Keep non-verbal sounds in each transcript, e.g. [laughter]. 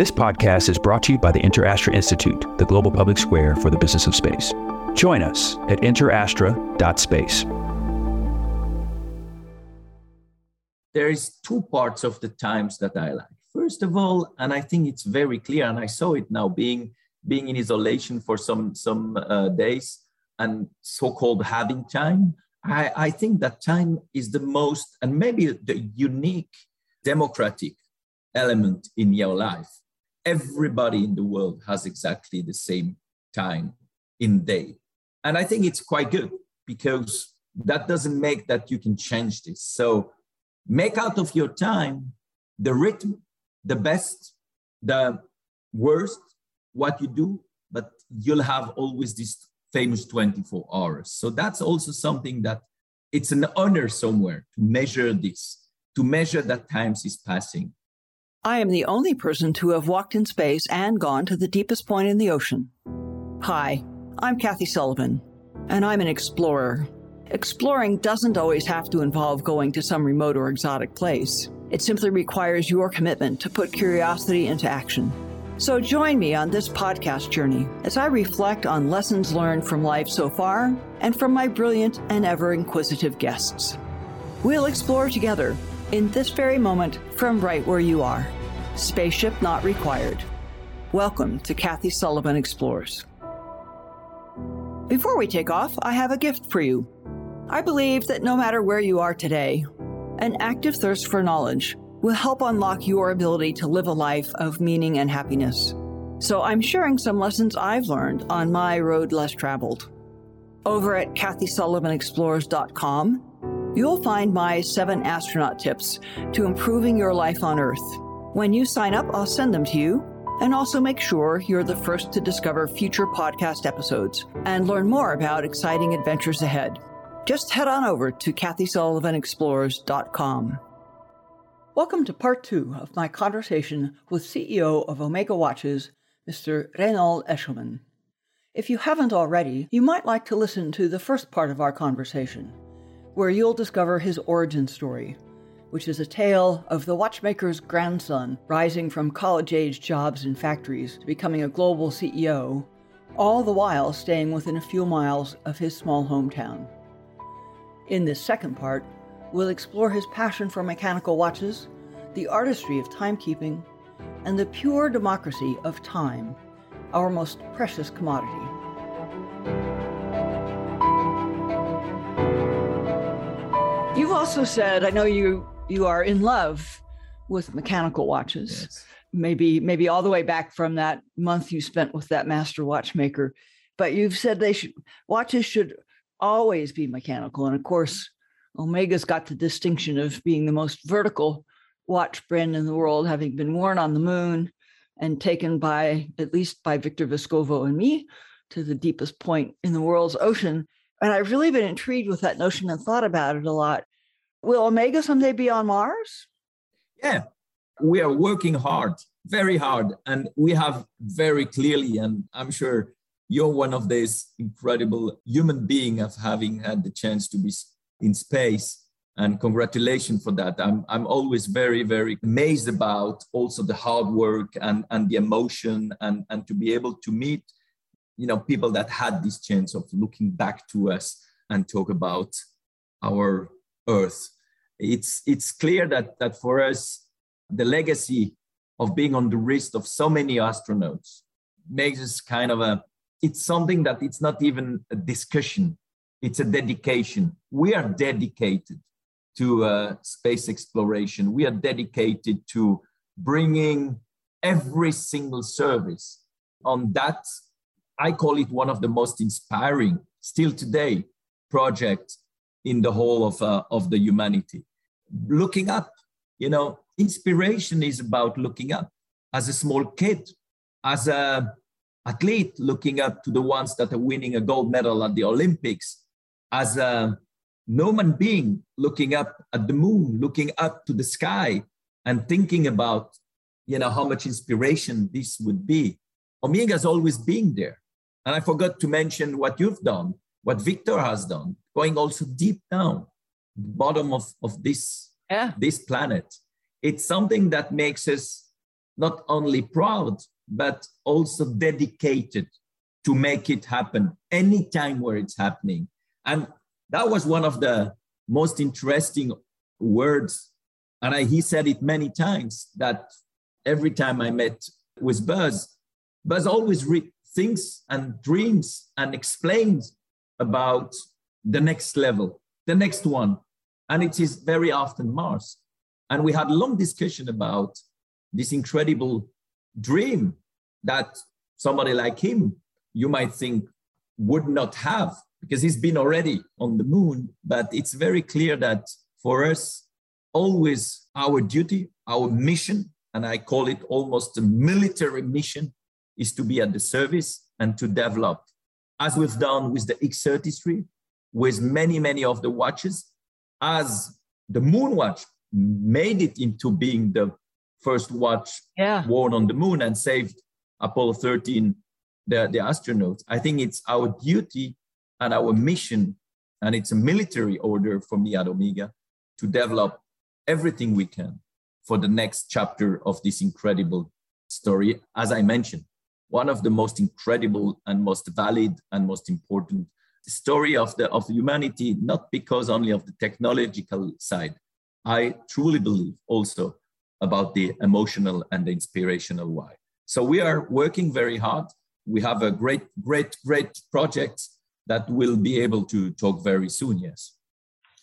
This podcast is brought to you by the InterAstra Institute, the global public square for the business of space. Join us at interastra.space. There is two parts of the times that I like. First of all, and I think it's very clear, and I saw it now being being in isolation for some some uh, days and so-called having time. I, I think that time is the most and maybe the unique democratic element in your life. Everybody in the world has exactly the same time in day. And I think it's quite good because that doesn't make that you can change this. So make out of your time the rhythm, the best, the worst, what you do, but you'll have always this famous 24 hours. So that's also something that it's an honor somewhere to measure this, to measure that times is passing. I am the only person to have walked in space and gone to the deepest point in the ocean. Hi, I'm Kathy Sullivan, and I'm an explorer. Exploring doesn't always have to involve going to some remote or exotic place. It simply requires your commitment to put curiosity into action. So join me on this podcast journey as I reflect on lessons learned from life so far and from my brilliant and ever inquisitive guests. We'll explore together in this very moment from right where you are. Spaceship not required. Welcome to Kathy Sullivan Explores. Before we take off, I have a gift for you. I believe that no matter where you are today, an active thirst for knowledge will help unlock your ability to live a life of meaning and happiness. So I'm sharing some lessons I've learned on my road less traveled. Over at KathySullivanExplores.com, You'll find my seven astronaut tips to improving your life on Earth. When you sign up, I'll send them to you and also make sure you're the first to discover future podcast episodes and learn more about exciting adventures ahead. Just head on over to KathySullivanExplores.com. Welcome to part two of my conversation with CEO of Omega Watches, Mr. Raynald Aeschlimann. If you haven't already, you might like to listen to the first part of our conversation where you'll discover his origin story, which is a tale of the watchmaker's grandson rising from college age jobs in factories to becoming a global CEO, all the while staying within a few miles of his small hometown. In this second part, we'll explore his passion for mechanical watches, the artistry of timekeeping, and the pure democracy of time, our most precious commodity. You've also said, I know you you are in love with mechanical watches. Yes. Maybe maybe all the way back from that month you spent with that master watchmaker. But you've said they should watches should always be mechanical. And of course, Omega's got the distinction of being the most vertical watch brand in the world, having been worn on the moon and taken by at least by Victor Vescovo and me to the deepest point in the world's ocean. And I've really been intrigued with that notion and thought about it a lot. Will Omega someday be on Mars? Yeah, we are working hard, very hard. And we have very clearly, and I'm sure you're one of these incredible human being of having had the chance to be in space. And congratulations for that. I'm, I'm always very, very amazed about also the hard work and, and the emotion and, and to be able to meet you know people that had this chance of looking back to us and talk about our earth. It's it's clear that that for us the legacy of being on the wrist of so many astronauts makes us kind of a it's something that it's not even a discussion. It's a dedication. We are dedicated to uh, space exploration. We are dedicated to bringing every single service on that I call it one of the most inspiring, still today, projects in the whole of, uh, of the humanity. Looking up, you know, inspiration is about looking up. As a small kid, as a athlete, looking up to the ones that are winning a gold medal at the Olympics, as a human being, looking up at the moon, looking up to the sky, and thinking about, you know, how much inspiration this would be. Omega's always been there. And I forgot to mention what you've done, what Victor has done, going also deep down, bottom of, of this, yeah. this planet. It's something that makes us not only proud, but also dedicated to make it happen anytime where it's happening. And that was one of the most interesting words. And I, he said it many times that every time I met with Buzz, Buzz always re- thinks and dreams and explains about the next level, the next one. And it is very often Mars. And we had long discussion about this incredible dream that somebody like him, you might think, would not have because he's been already on the moon. But it's very clear that for us, always our duty, our mission, and I call it almost a military mission, is to be at the service and to develop, as we've done with the X33, with many, many of the watches, as the Moon Watch made it into being the first watch yeah. worn on the moon and saved Apollo 13, the, the astronauts. I think it's our duty and our mission, and it's a military order for me at Omega to develop everything we can for the next chapter of this incredible story. As I mentioned, one of the most incredible and most valid and most important story of the of humanity, not because only of the technological side. I truly believe also about the emotional and the inspirational why. So we are working very hard. We have a great, great, great project that will be able to talk very soon. Yes.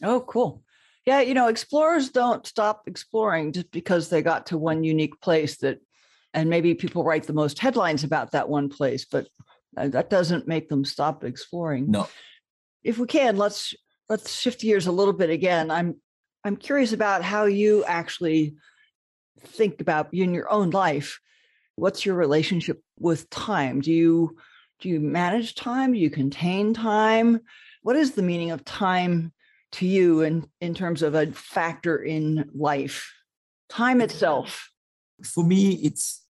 Oh, cool. Yeah, you know, explorers don't stop exploring just because they got to one unique place that, and maybe people write the most headlines about that one place, but Uh, that doesn't make them stop exploring. No. If we can, let's let's shift gears a little bit again. I'm I'm curious about how you actually think about in your own life. What's your relationship with time? Do you do you manage time? Do you contain time? What is the meaning of time to you in, in terms of a factor in life? Time itself. For me, it's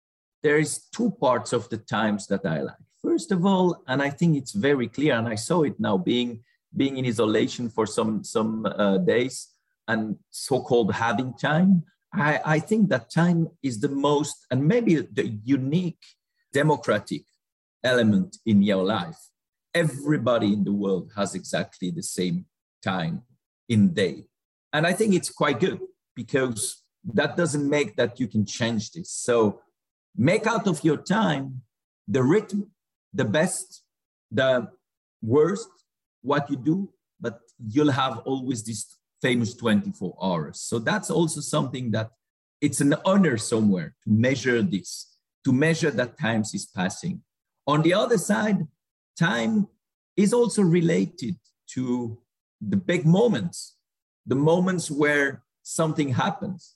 there is two parts of the times that I like. First of all, and I think it's very clear, and I saw it now being being in isolation for some some uh, days and so-called having time. I, I think that time is the most and maybe the unique democratic element in your life. Everybody in the world has exactly the same time in day. And I think it's quite good because that doesn't make that you can change this. So make out of your time the rhythm, the best, the worst, what you do, but you'll have always this famous 24 hours. So that's also something that it's an honor somewhere to measure this, to measure that times is passing. On the other side, time is also related to the big moments, the moments where something happens.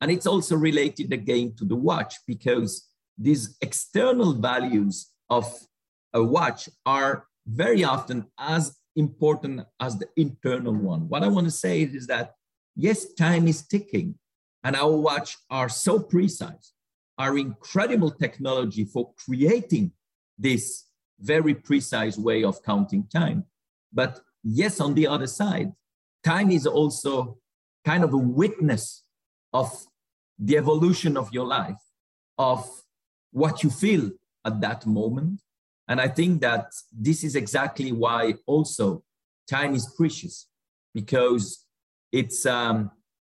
And it's also related again to the watch because these external values of a watch are very often as important as the internal one. What I want to say is that yes, time is ticking, and our watch are so precise, our incredible technology for creating this very precise way of counting time. But yes, on the other side, time is also kind of a witness of the evolution of your life, of what you feel at that moment, and I think that this is exactly why also time is precious because it's um,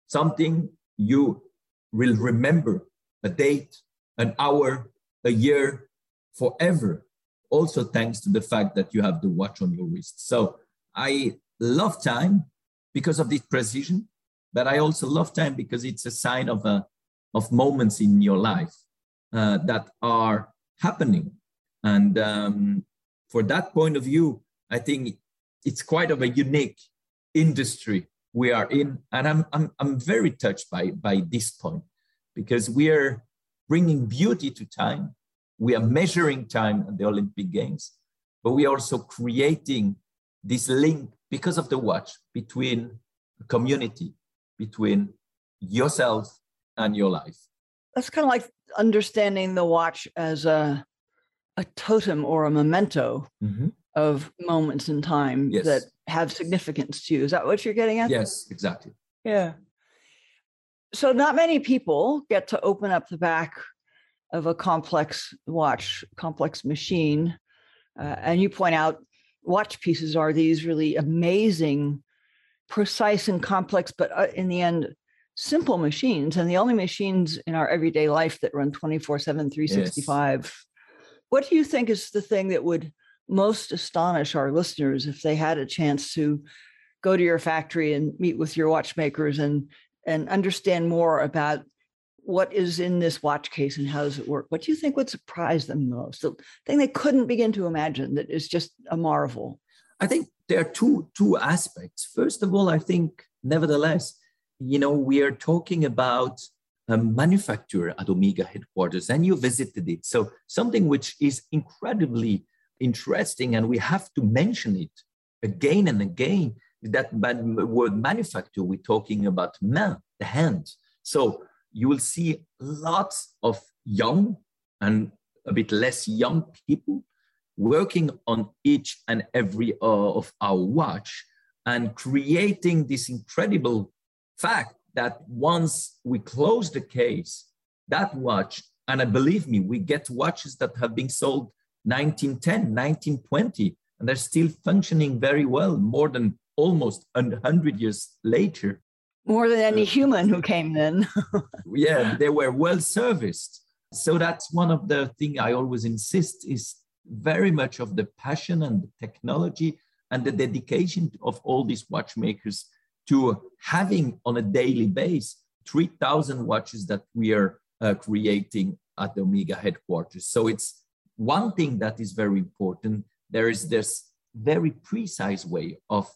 something you will remember a date, an hour, a year, forever. Also, thanks to the fact that you have the watch on your wrist. So I love time because of this precision, but I also love time because it's a sign of, a, of moments in your life uh, that are happening and um, for that point of view, I think it's quite of a unique industry we are in. And I'm, I'm, I'm very touched by, by this point because we are bringing beauty to time. We are measuring time at the Olympic Games, but we are also creating this link because of the watch between community, between yourself and your life. That's kind of like understanding the watch as a a totem or a memento mm-hmm. of moments in time yes. that have significance to you. Is that what you're getting at? Yes, exactly. Yeah. So, not many people get to open up the back of a complex watch, complex machine. Uh, and you point out watch pieces are these really amazing, precise and complex, but uh, in the end, simple machines. And the only machines in our everyday life that run 24 7, 365. Yes. What do you think is the thing that would most astonish our listeners if they had a chance to go to your factory and meet with your watchmakers and and understand more about what is in this watch case and how does it work? What do you think would surprise them most? The thing they couldn't begin to imagine that is just a marvel. I think there are two two aspects. First of all, I think nevertheless, you know, we are talking about a manufacturer at Omega headquarters, and you visited it. So something which is incredibly interesting, and we have to mention it again and again. That word manufacturer, we're talking about main, the hand. So you will see lots of young and a bit less young people working on each and every uh, of our watch and creating this incredible fact that once we close the case, that watch, and I believe me, we get watches that have been sold 1910, 1920, and they're still functioning very well more than almost 100 years later more than any uh, human who came then. [laughs] yeah, they were well serviced. So that's one of the things I always insist is very much of the passion and the technology and the dedication of all these watchmakers to having on a daily base 3,000 watches that we are uh, creating at the Omega headquarters. So it's one thing that is very important. There is this very precise way of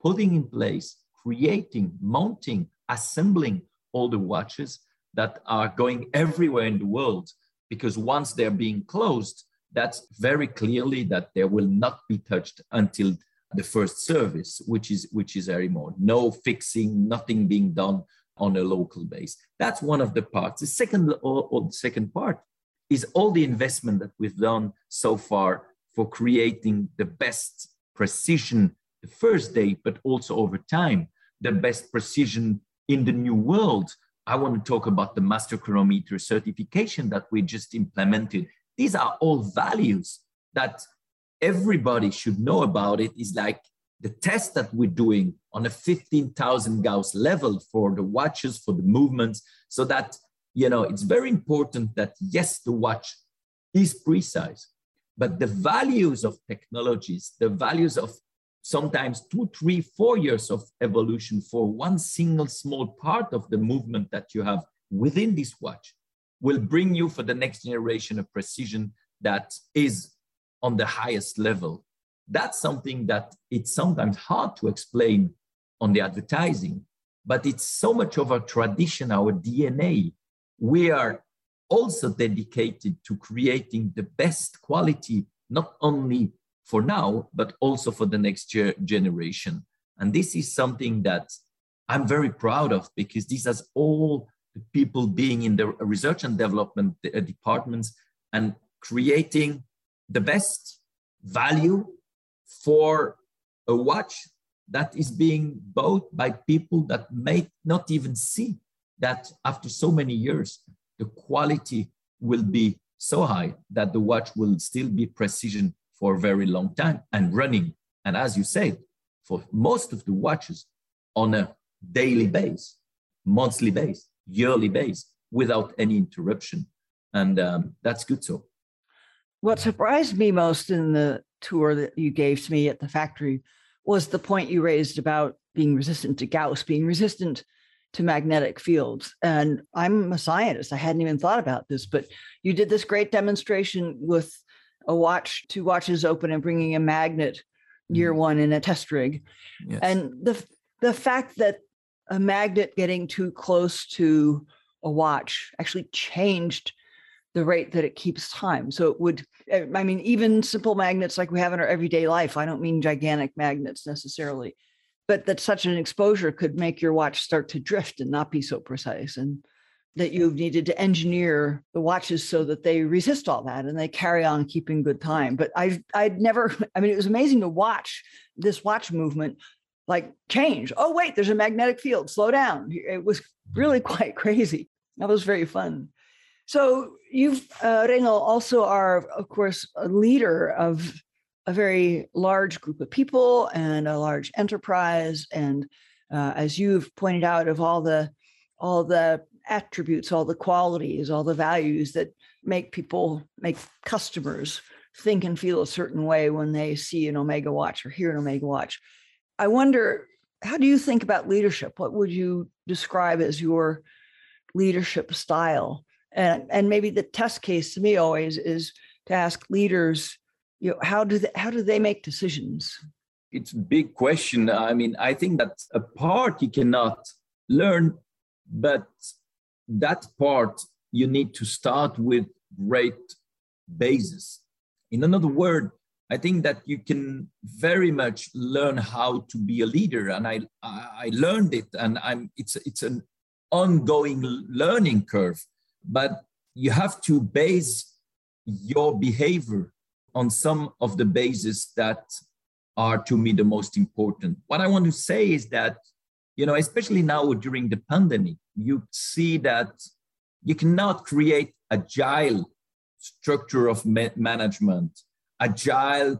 putting in place creating, mounting, assembling all the watches that are going everywhere in the world. Because once they're being closed, that's very clearly that they will not be touched until the first service, which is which is very more no fixing, nothing being done on a local base. That's one of the parts. The second or, or the second part is all the investment that we've done so far for creating the best precision the first day, but also over time the best precision in the new world. I want to talk about the master chronometer certification that we just implemented. These are all values that everybody should know about. It is like the test that we're doing on a 15,000 Gauss level for the watches, for the movements, so that, you know, it's very important that yes, the watch is precise, but the values of technologies, the values of sometimes two, three, four years of evolution for one single small part of the movement that you have within this watch will bring you for the next generation a precision that is on the highest level. That's something that it's sometimes hard to explain on the advertising, but it's so much of our tradition, our DNA. We are also dedicated to creating the best quality, not only for now, but also for the next ge- generation. And this is something that I'm very proud of because this has all the people being in the research and development departments and creating the best value for a watch that is being bought by people that may not even see that after so many years, the quality will be so high that the watch will still be precision for a very long time and running. And as you said, for most of the watches on a daily base, monthly base, yearly base, without any interruption. And um, that's good so. What surprised me most in the tour that you gave to me at the factory was the point you raised about being resistant to Gauss, being resistant to magnetic fields. And I'm a scientist. I hadn't even thought about this, but you did this great demonstration with a watch, two watches open, and bringing a magnet year mm. one in a test rig. Yes. And the the fact that a magnet getting too close to a watch actually changed the rate that it keeps time. So it would, eh, I mean, even simple magnets like we have in our everyday life, I don't mean gigantic magnets necessarily, but that such an exposure could make your watch start to drift and not be so precise. And that you've needed to engineer the watches so that they resist all that and they carry on keeping good time. But I I'd never, [laughs] I mean, it was amazing to watch this watch movement like change. Oh, wait, there's a magnetic field, slow down. It was really [laughs] quite crazy. That was very fun. So you've, uh, also are, of course, a leader of a very large group of people and a large enterprise. And uh, as you've pointed out, of all the all the attributes, all the qualities, all the values that make people, make customers think and feel a certain way when they see an Omega watch or hear an Omega watch. I wonder, how do you think about leadership? What would you describe as your leadership style? And, and maybe the test case to me always is to ask leaders, you know, how do they, how do they make decisions? It's a big question. I mean, I think that a part you cannot learn, but that part you need to start with great basis. In another word, I think that you can very much learn how to be a leader, and I I learned it, and I'm it's it's an ongoing learning curve. But you have to base your behavior on some of the bases that are to me the most important. What I want to say is that you know, especially now during the pandemic, you see that you cannot create agile structure of ma- management, agile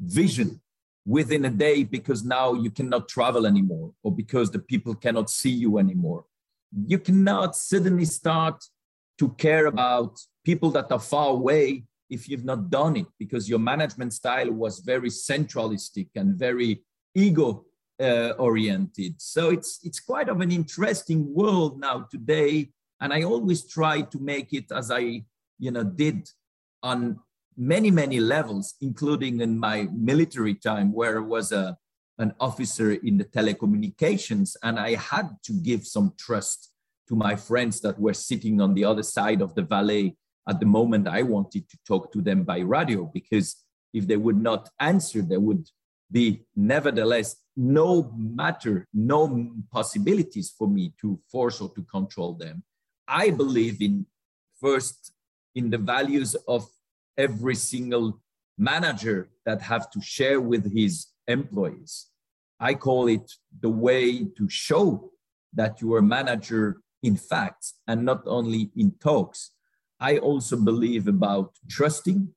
vision within a day because now you cannot travel anymore or because the people cannot see you anymore. You cannot suddenly start to care about people that are far away if you've not done it because your management style was very centralistic and very ego uh, oriented. So it's it's quite of an interesting world now today, and I always try to make it as I you know did on many many levels, including in my military time, where I was a an officer in the telecommunications, and I had to give some trust to my friends that were sitting on the other side of the valley at the moment I wanted to talk to them by radio, because if they would not answer, there would be nevertheless no matter, no possibilities for me to force or to control them. I believe in first in the values of every single manager that have to share with his employees. I call it the way to show that you are manager in facts and not only in talks. I also believe about trusting,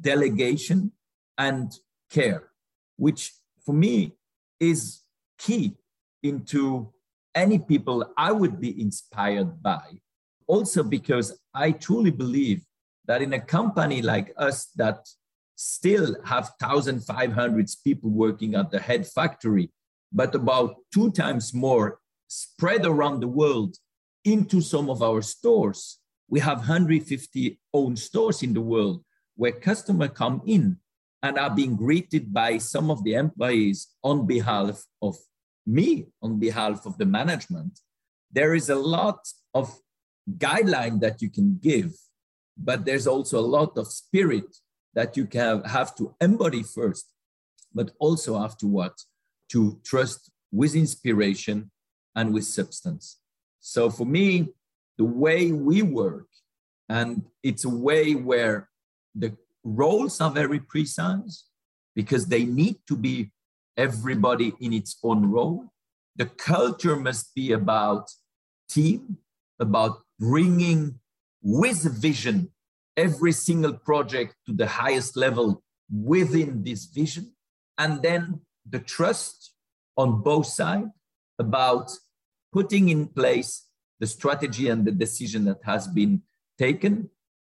delegation, and care, which for me is key into any people I would be inspired by. Also, because I truly believe that in a company like us that still have 1,500 people working at the head factory, but about two times more spread around the world into some of our stores. We have 150 own stores in the world where customers come in and are being greeted by some of the employees on behalf of me, on behalf of the management. There is a lot of guideline that you can give, but there's also a lot of spirit that you can have to embody first, but also afterwards to trust with inspiration and with substance. So for me, the way we work, and it's a way where the roles are very precise because they need to be everybody in its own role. The culture must be about team, about bringing with vision every single project to the highest level within this vision. And then the trust on both sides about putting in place the strategy and the decision that has been taken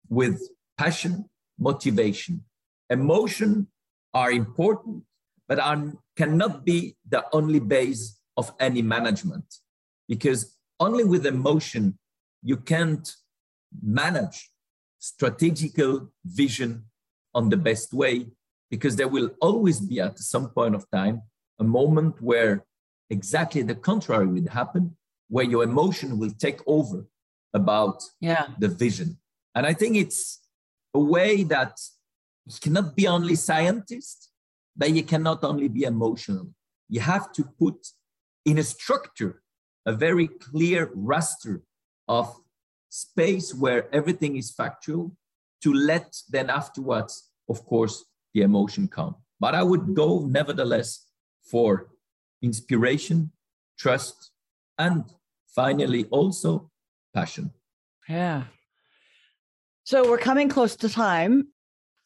with passion motivation. Emotion are important, but are, cannot be the only base of any management because only with emotion you can't manage strategical vision on the best way because there will always be at some point of time a moment where exactly the contrary will happen where your emotion will take over about yeah. the vision and i think it's a way that you cannot be only scientist, but you cannot only be emotional. You have to put in a structure a very clear raster of space where everything is factual to let then afterwards, of course, the emotion come. But I would go nevertheless for inspiration, trust, and finally also passion. Yeah. So we're coming close to time.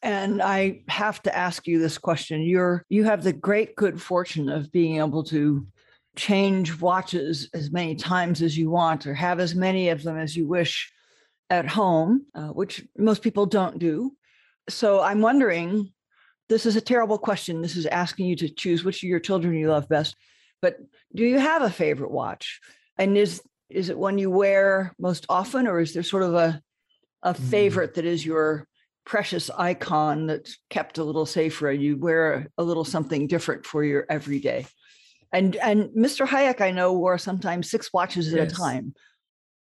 And I have to ask you this question. You're you have the great good fortune of being able to change watches as many times as you want or have as many of them as you wish at home, uh, which most people don't do. So I'm wondering this is a terrible question. This is asking you to choose which of your children you love best. But do you have a favorite watch? And is is it one you wear most often, or is there sort of a a hmm. favorite that is your precious icon that's kept a little safer and you wear a little something different for your everyday? And and Mr. Hayek, I know, wore sometimes six watches at a time.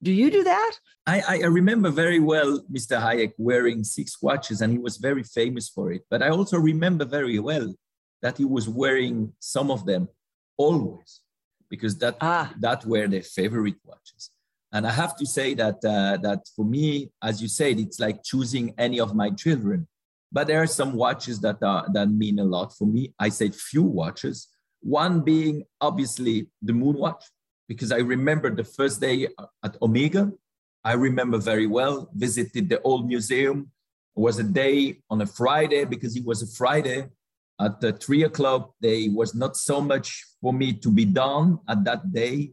Do you do that? I, I remember very well Mr. Hayek wearing six watches, and he was very famous for it. But I also remember very well that he was wearing some of them always, because that ah. that were their favorite watches. And I have to say that uh, that for me, as you said, it's like choosing any of my children. But there are some watches that are that mean a lot for me. I said few watches. One being obviously the moon watch because I remember the first day at Omega. I remember very well, visited the old museum. It was a day on a Friday because it was a Friday at the three o'clock. There was not so much for me to be done at that day.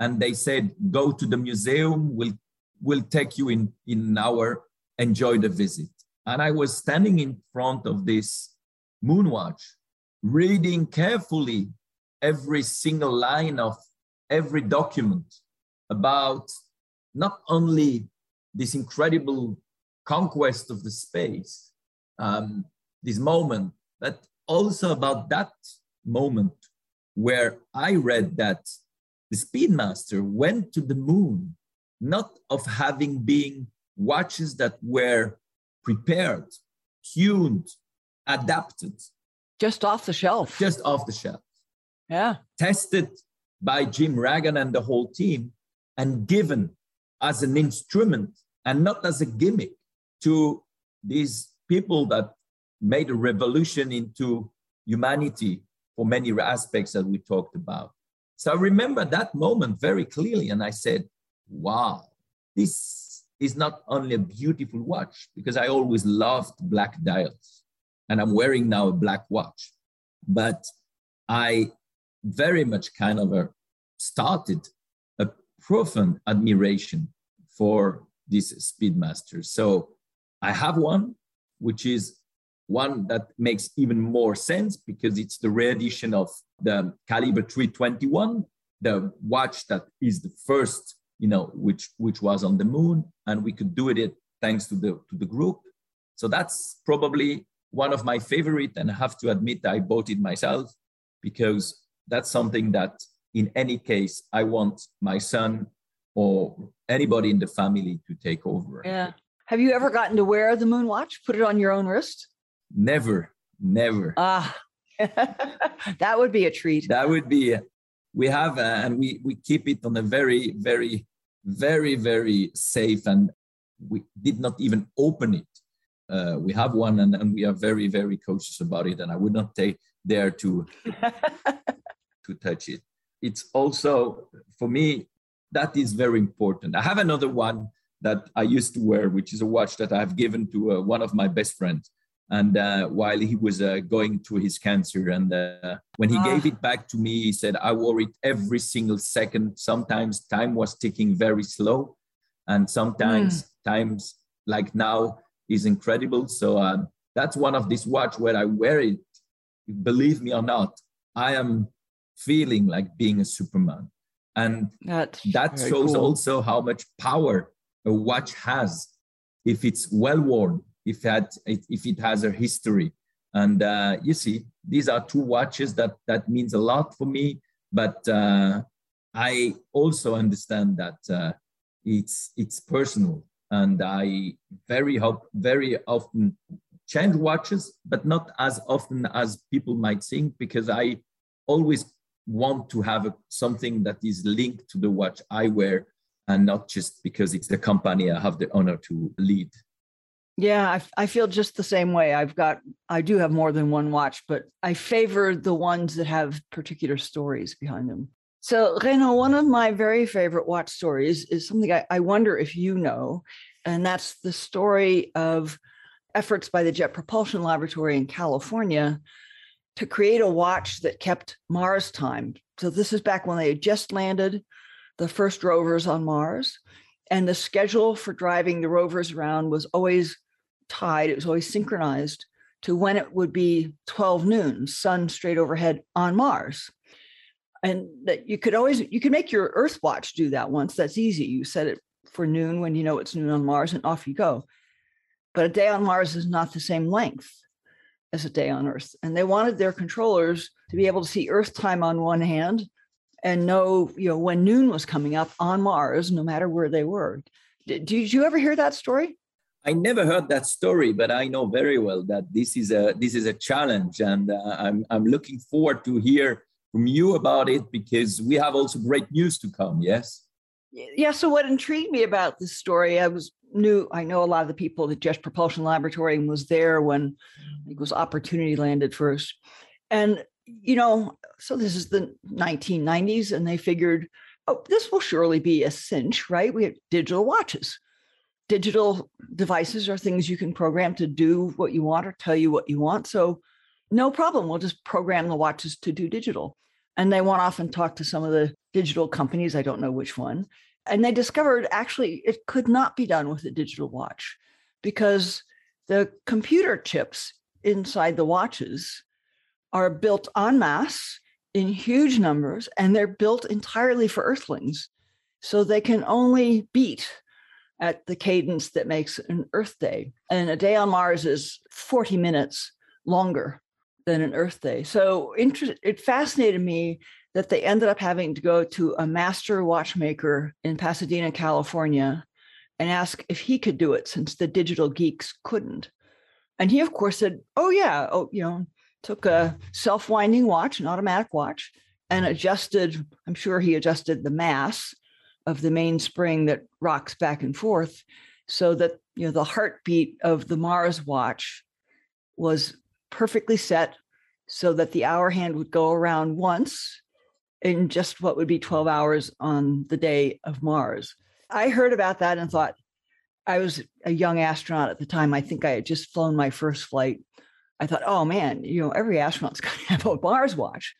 And they said, go to the museum, we'll, we'll take you in, in an hour, enjoy the visit. And I was standing in front of this moonwatch, reading carefully every single line of every document about not only this incredible conquest of the space, um, this moment, but also about that moment where I read that the Speedmaster went to the moon, not of having been watches that were prepared, tuned, adapted. Just off the shelf. Just off the shelf. Yeah. Tested by Jim Ragan and the whole team and given as an instrument and not as a gimmick to these people that made a revolution into humanity for many aspects that we talked about. So I remember that moment very clearly, and I said, wow, this is not only a beautiful watch, because I always loved black dials, and I'm wearing now a black watch, but I very much kind of a, started a profound admiration for this Speedmaster. So I have one, which is one that makes even more sense because it's the re-edition of the caliber 321, the watch that is the first, you know, which which was on the moon, and we could do it thanks to the to the group. So that's probably one of my favorite, and I have to admit I bought it myself because that's something that in any case I want my son or anybody in the family to take over. Yeah. Have you ever gotten to wear the moon watch? Put it on your own wrist? Never, never. Ah, [laughs] that would be a treat. That would be. We have, uh, and we we keep it on a very, very, very, very safe, and we did not even open it. Uh, we have one, and, and we are very, very cautious about it. And I would not take dare to [laughs] to touch it. It's also for me that is very important. I have another one that I used to wear, which is a watch that I've given to uh, one of my best friends and uh, while he was uh, going through his cancer and uh, when he ah. gave it back to me he said i wore it every single second sometimes time was ticking very slow and sometimes mm. times like now is incredible so uh, that's one of these watch where i wear it believe me or not i am feeling like being a superman and that's that shows cool. also how much power a watch has if it's well worn if it, if it has a history. And uh, you see, these are two watches that, that means a lot for me. But uh, I also understand that uh, it's, it's personal. And I very, hope, very often change watches, but not as often as people might think, because I always want to have a, something that is linked to the watch I wear and not just because it's the company I have the honor to lead. Yeah, I, I feel just the same way. I've got, I do have more than one watch, but I favor the ones that have particular stories behind them. So, Raynald, one of my very favorite watch stories is something I, I wonder if you know. And that's the story of efforts by the Jet Propulsion Laboratory in California to create a watch that kept Mars time. So this is back when they had just landed the first rovers on Mars. And the schedule for driving the rovers around was always tied, it was always synchronized to when it would be 12 noon, sun straight overhead on Mars. And that you could always you could make your Earth watch do that once. That's easy. You set it for noon when you know it's noon on Mars and off you go. But a day on Mars is not the same length as a day on Earth. And they wanted their controllers to be able to see Earth time on one hand and know, you know, when noon was coming up on Mars, no matter where they were. Did, did you ever hear that story? I never heard that story, but I know very well that this is a this is a challenge, and uh, I'm I'm looking forward to hear from you about it because we have also great news to come. Yes. Yeah. So what intrigued me about this story, I was knew I know a lot of the people at the Jet Propulsion Laboratory and was there when it was Opportunity landed first, and you know, so this is the 1990s, and they figured, oh, this will surely be a cinch, right? We have digital watches digital devices are things you can program to do what you want or tell you what you want. So, no problem. We'll just program the watches to do digital. And they went off and talked to some of the digital companies. I don't know which one. And they discovered actually it could not be done with a digital watch because the computer chips inside the watches are built en masse in huge numbers and they're built entirely for earthlings. So they can only beat at the cadence that makes an Earth day. And a day on Mars is 40 minutes longer than an Earth day. So it fascinated me that they ended up having to go to a master watchmaker in Pasadena, California, and ask if he could do it since the digital geeks couldn't. And he, of course, said, Oh, yeah. Oh, you know, took a self winding watch, an automatic watch, and adjusted, I'm sure he adjusted the mass of the mainspring that rocks back and forth so that you know the heartbeat of the mars watch was perfectly set so that the hour hand would go around once in just what would be 12 hours on the day of mars i heard about that and thought i was a young astronaut at the time i think i had just flown my first flight i thought oh man you know every astronaut's [laughs] got to have a mars watch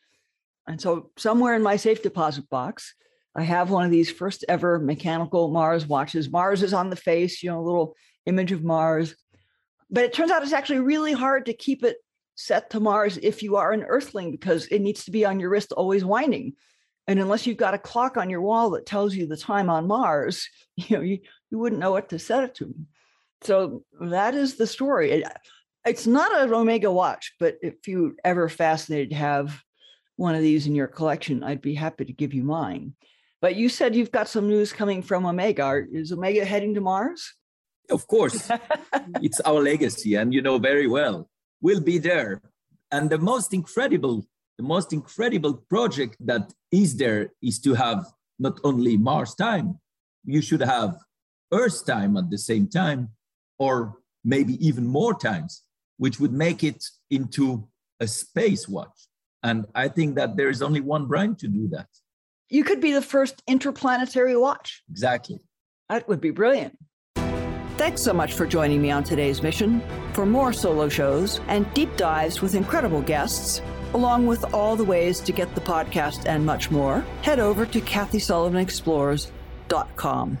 and so somewhere in my safe deposit box I have one of these first ever mechanical Mars watches. Mars is on the face, you know, a little image of Mars. But it turns out it's actually really hard to keep it set to Mars if you are an Earthling because it needs to be on your wrist always winding. And unless you've got a clock on your wall that tells you the time on Mars, [laughs] you know, you, you wouldn't know what to set it to. So that is the story. It, uh, it's not an Omega watch, but if you ever fascinated to have one of these in your collection, I'd be happy to give you mine. But you said you've got some news coming from Omega. Is Omega heading to Mars? Of course. [laughs] it's our legacy, and you know very well. We'll be there. And the most incredible, the most incredible project that is there is to have not only Mars time, you should have Earth time at the same time, or maybe even more times, which would make it into a space watch. And I think that there is only one brain to do that. You could be the first interplanetary watch. Exactly. That would be brilliant. Thanks so much for joining me on today's mission. For more solo shows and deep dives with incredible guests, along with all the ways to get the podcast and much more, head over to KathySullivanExplores.com.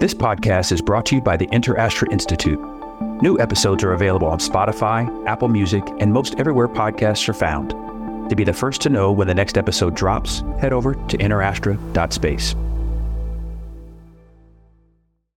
This podcast is brought to you by the InterAstra Institute. New episodes are available on Spotify, Apple Music, and most everywhere podcasts are found. To be the first to know when the next episode drops, head over to interastra.space.